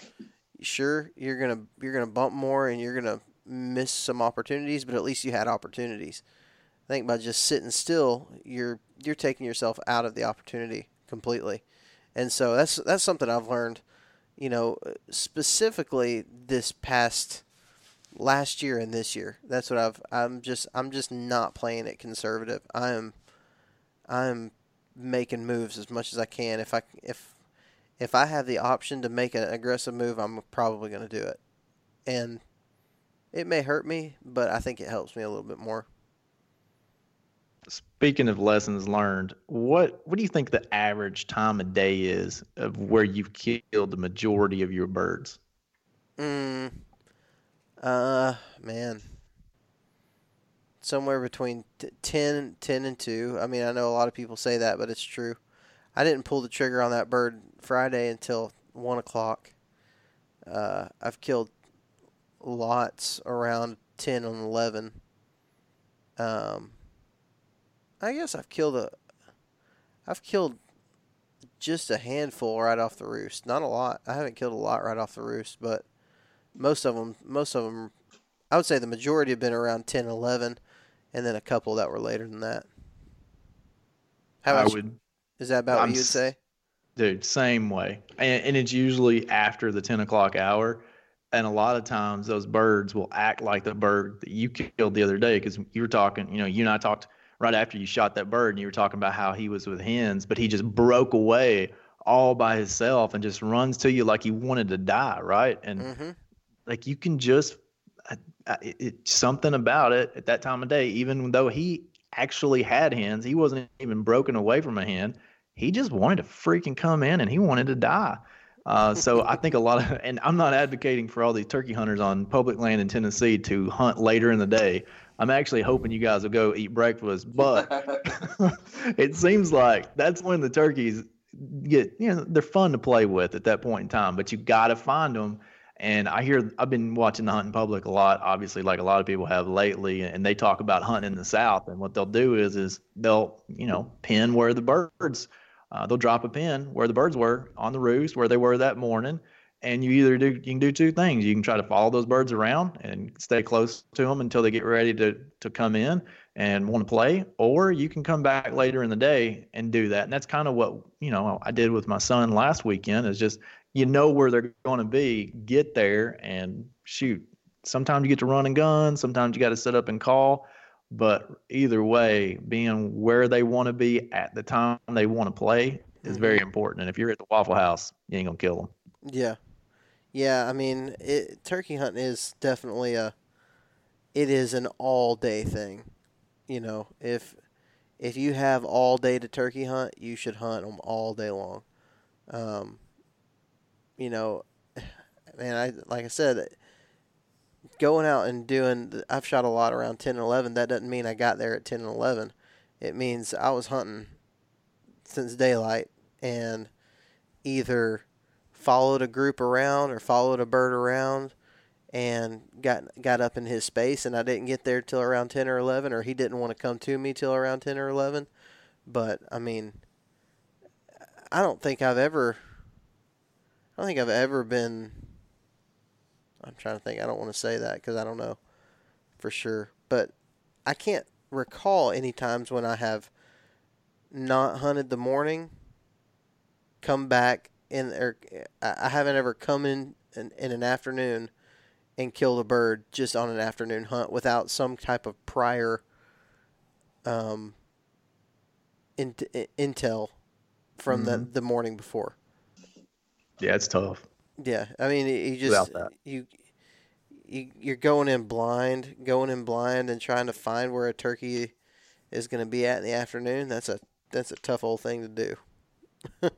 Sure, you're to you're to bump more and you're to miss some opportunities, but at least you had opportunities. I think by just sitting still, you're you're taking yourself out of the opportunity completely. And so that's that's something I've learned, you know, specifically this past last year and this year. That's what I've I'm just I'm just not playing it conservative. I am I'm making moves as much as I can. If I if if I have the option to make an aggressive move, I'm probably going to do it. And it may hurt me, but I think it helps me a little bit more. Speaking of lessons learned, what what do you think the average time of day is of where you've killed the majority of your birds? Mm, uh, man, somewhere between t- 10, 10 and two. I mean, I know a lot of people say that, but it's true. I didn't pull the trigger on that bird Friday until one o'clock. Uh, I've killed lots around ten and eleven. Um, I guess I've killed a. I've killed just a handful right off the roost. Not a lot. I haven't killed a lot right off the roost, but most of them, most of them, I would say the majority have been around 10, 11, and then a couple that were later than that. How I would. Is that about I'm, what you would say? Dude, same way, and, and it's usually after the 10 o'clock hour and a lot of times those birds will act like the bird that you killed the other day because you were talking you know you and i talked right after you shot that bird and you were talking about how he was with hens but he just broke away all by himself and just runs to you like he wanted to die right and mm-hmm. like you can just it's it, something about it at that time of day even though he actually had hands, he wasn't even broken away from a hand. he just wanted to freaking come in and he wanted to die uh, so I think a lot of, and I'm not advocating for all these turkey hunters on public land in Tennessee to hunt later in the day. I'm actually hoping you guys will go eat breakfast, but <laughs> it seems like that's when the turkeys get, you know, they're fun to play with at that point in time, but you got to find them. And I hear I've been watching the hunting public a lot, obviously, like a lot of people have lately, and they talk about hunting in the South. And what they'll do is, is they'll, you know, pin where the birds uh, they'll drop a pin where the birds were on the roost, where they were that morning. And you either do you can do two things. You can try to follow those birds around and stay close to them until they get ready to to come in and want to play, or you can come back later in the day and do that. And that's kind of what you know I did with my son last weekend. Is just you know where they're going to be, get there and shoot. Sometimes you get to run and gun. Sometimes you got to set up and call. But either way, being where they want to be at the time they want to play is very mm-hmm. important. And if you're at the Waffle House, you ain't gonna kill them. Yeah, yeah. I mean, it, turkey hunting is definitely a. It is an all day thing. You know, if if you have all day to turkey hunt, you should hunt them all day long. Um, you know, man, I like I said, going out and doing I've shot a lot around 10 and 11 that doesn't mean I got there at 10 and 11 it means I was hunting since daylight and either followed a group around or followed a bird around and got got up in his space. And I didn't get there till around 10 or 11 or he didn't want to come to me till around 10 or 11 but I mean I don't think I've ever I don't think I've ever been I'm trying to think. I don't want to say that because I don't know for sure. But I can't recall any times when I have not hunted the morning, come back in or I haven't ever come in, in in an afternoon and killed a bird just on an afternoon hunt without some type of prior um in, intel from mm-hmm. the the morning before. Yeah, it's tough. Yeah, I mean, you just you you you're going in blind, going in blind, and trying to find where a turkey is going to be at in the afternoon. That's a that's a tough old thing to do. <laughs>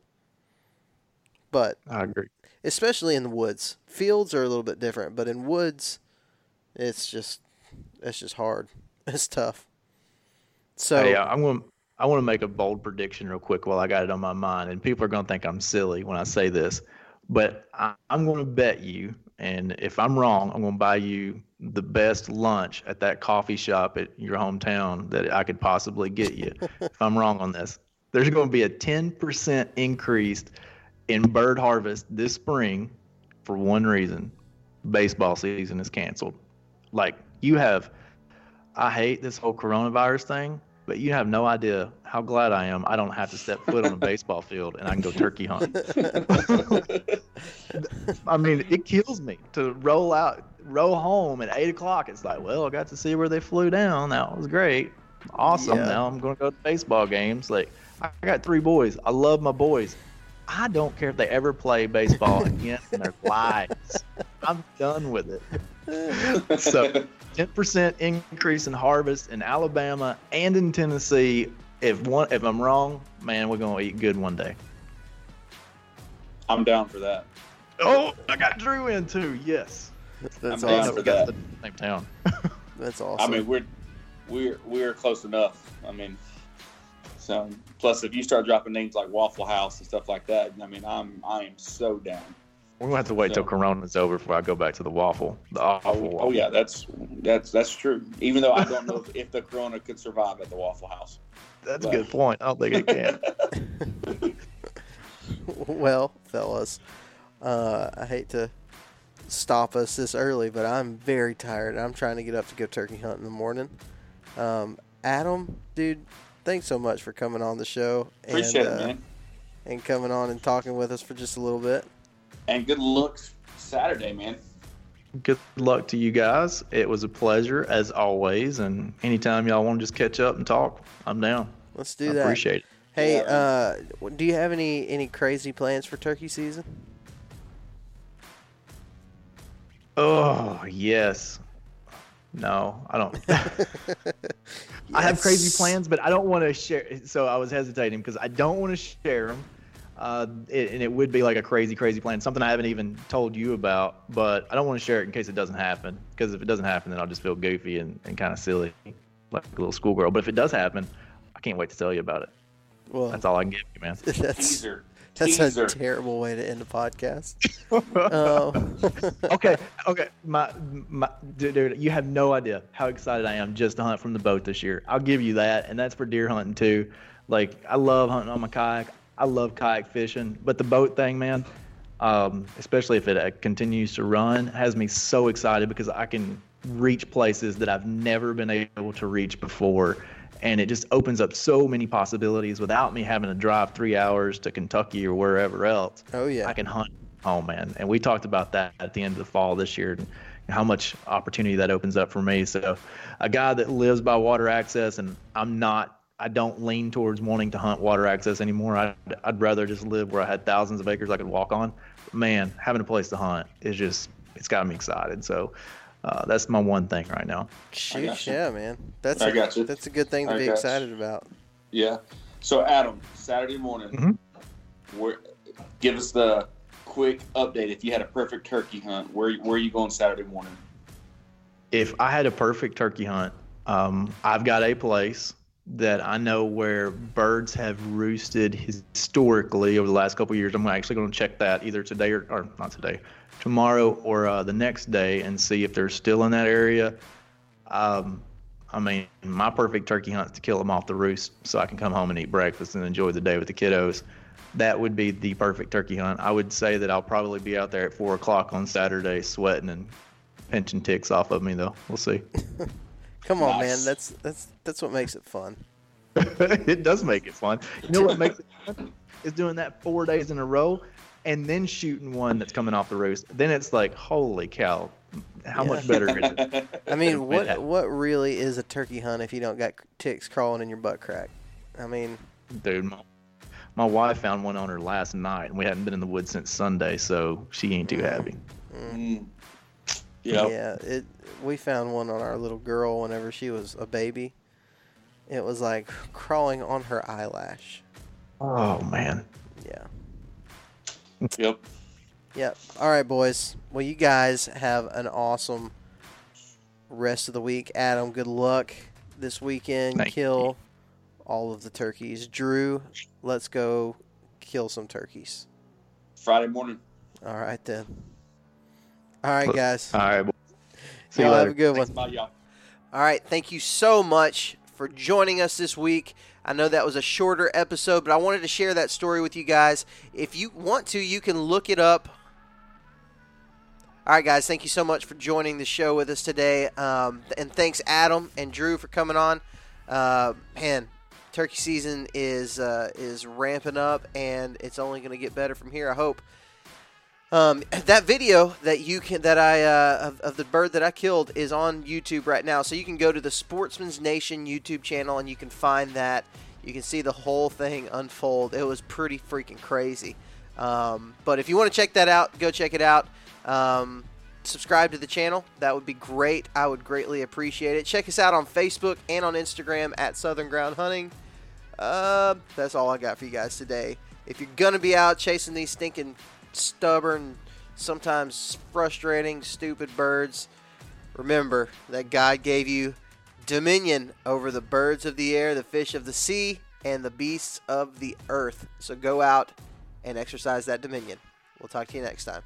but I agree, especially in the woods. Fields are a little bit different, but in woods, it's just it's just hard. <laughs> It's tough. So hey, uh, I'm going. I want to make a bold prediction real quick while I got it on my mind, and people are going to think I'm silly when I say this. But I, am going to bet you, and if I'm wrong, I'm going to buy you the best lunch at that coffee shop at your hometown that I could possibly get you. <laughs> if I'm wrong on this, there's going to be a 10% increase in bird harvest this spring for one reason baseball season is canceled. Like you have I hate this whole coronavirus thing, but you have no idea how glad I am I don't have to step foot on a baseball field and I can go turkey hunt. <laughs> I mean, it kills me to roll out, roll home at eight o'clock. It's like, well, I got to see where they flew down. That was great, awesome. Yeah. Now I'm going to go to baseball games. Like, I got three boys. I love my boys. I don't care if they ever play baseball again in their <laughs> lives. I'm done with it. <laughs> So, 10% increase in harvest in Alabama and in Tennessee. If one, if I'm wrong, man, we're gonna eat good one day. I'm down for that. Oh, I got Drew in too. Yes. That's I'm down awesome. for We got that. the same town. <laughs> That's awesome. I mean, we're we're we're close enough. I mean, so plus if you start dropping names like Waffle House and stuff like that, I mean, I'm I am so down. We're gonna have to wait till So- Corona's over before I go back to the waffle. The awful. Oh, waffle. oh yeah, that's that's that's true. Even though I don't know if, if the Corona could survive at the Waffle House. that's a good point. I don't think it can. <laughs> <laughs> well, fellas, uh, I hate to stop us this early, but I'm very tired. I'm trying to get up to go turkey hunt in the morning. Um, Adam, dude, thanks so much for coming on the show Appreciate and, it, uh, man. and coming on and talking with us for just a little bit. And good luck Saturday, man. good luck to you guys. It was a pleasure as always, and anytime y'all want to just catch up and talk, I'm down. Let's do I that. appreciate it. Hey, Yeah. uh, do you have any any crazy plans for turkey season? Oh yes. No, I don't. <laughs> I have crazy plans, but I don't want to share. So I was hesitating because I don't want to share them. Uh, it, and it would be like a crazy, crazy plan, something I haven't even told you about. But I don't want to share it in case it doesn't happen. Because if it doesn't happen, then I'll just feel goofy and, and kind of silly, like a little schoolgirl. But if it does happen, I can't wait to tell you about it. Well, That's all I can give you, man. <laughs> that's Teaser. that's Teaser. a terrible way to end a podcast. <laughs> Um, <laughs> okay, okay, my, my dude, dude, you have no idea how excited I am just to hunt from the boat this year. I'll give you that, and that's for deer hunting too. Like I love hunting on my kayak. I love kayak fishing, but the boat thing, man, um, especially if it uh, continues to run, has me so excited because I can reach places that I've never been able to reach before. And it just opens up so many possibilities without me having to drive three hours to Kentucky or wherever else. oh yeah. I can hunt home, man. And we talked about that at the end of the fall this year and how much opportunity that opens up for me. So, a guy that lives by water access, and I'm not, I don't lean towards wanting to hunt water access anymore. I'd, I'd rather just live where I had thousands of acres I could walk on. Man, having a place to hunt is just, it's got me excited. So, uh, that's my one thing right now. Shoot, yeah, man. That's I a, got you. that's a good thing to I be got you. excited about. Yeah. So Adam, Saturday morning, Mhm. where, give us the quick update. If you had a perfect turkey hunt, where where are you going Saturday morning? if I had a perfect turkey hunt, um, I've got a place that I know where birds have roosted historically over the last couple years. I'm actually going to check that either today or, or not today, tomorrow or uh, the next day and see if they're still in that area. Um, I mean, my perfect turkey hunt is to kill them off the roost so I can come home and eat breakfast and enjoy the day with the kiddos. That would be the perfect turkey hunt. I would say that I'll probably be out there at four o'clock on Saturday sweating and pinching ticks off of me, though. We'll see. <laughs> Come on, man. That's that's that's what makes it fun. <laughs> it does make it fun. You know what makes it fun? Is doing that four days in a row and then shooting one that's coming off the roost. Then it's like, holy cow, how much better is it? <laughs> I mean, what what really is a turkey hunt if you don't got ticks crawling in your butt crack? I mean, Dude, my, my wife found one on her last night, and we hadn't been in the woods since Sunday, so she ain't too happy. Mm. Yep. yeah, it. We found one on our little girl whenever she was a baby. It was like crawling on her eyelash. Oh, man. Yeah. Yep. Yep. All right, boys. Well, you guys have an awesome rest of the week. Adam, good luck this weekend. Thank kill all of the turkeys. Drew, let's go kill some turkeys. Friday morning. All right, then. All right, guys. All right, boys. See you Y'all have a good Thanks, one. bye, y'all. All right, thank you so much for joining us this week. I know that was a shorter episode, but I wanted to share that story with you guys. If you want to, you can look it up All right, guys. Thank you so much for joining the show with us today, um, and thanks Adam and Drew for coming on. Uh, man, turkey season is uh, is ramping up, and it's only going to get better from here. I hope. Um, that video that you can that I uh, of, of, the bird that I killed is on YouTube right now, so you can go to the Sportsman's Nation YouTube channel and you can find that. You can see the whole thing unfold. It was pretty freaking crazy. Um, but if you want to check that out, go check it out. Um, subscribe to the channel. That would be great. I would greatly appreciate it. Check us out on Facebook and on Instagram at Southern Ground Hunting. Uh, that's all I got for you guys today. If you're gonna be out chasing these stinking, stubborn, sometimes frustrating, stupid birds, remember that God gave you dominion over the birds of the air, the fish of the sea, and the beasts of the earth. So go out and exercise that dominion. We'll talk to you next time.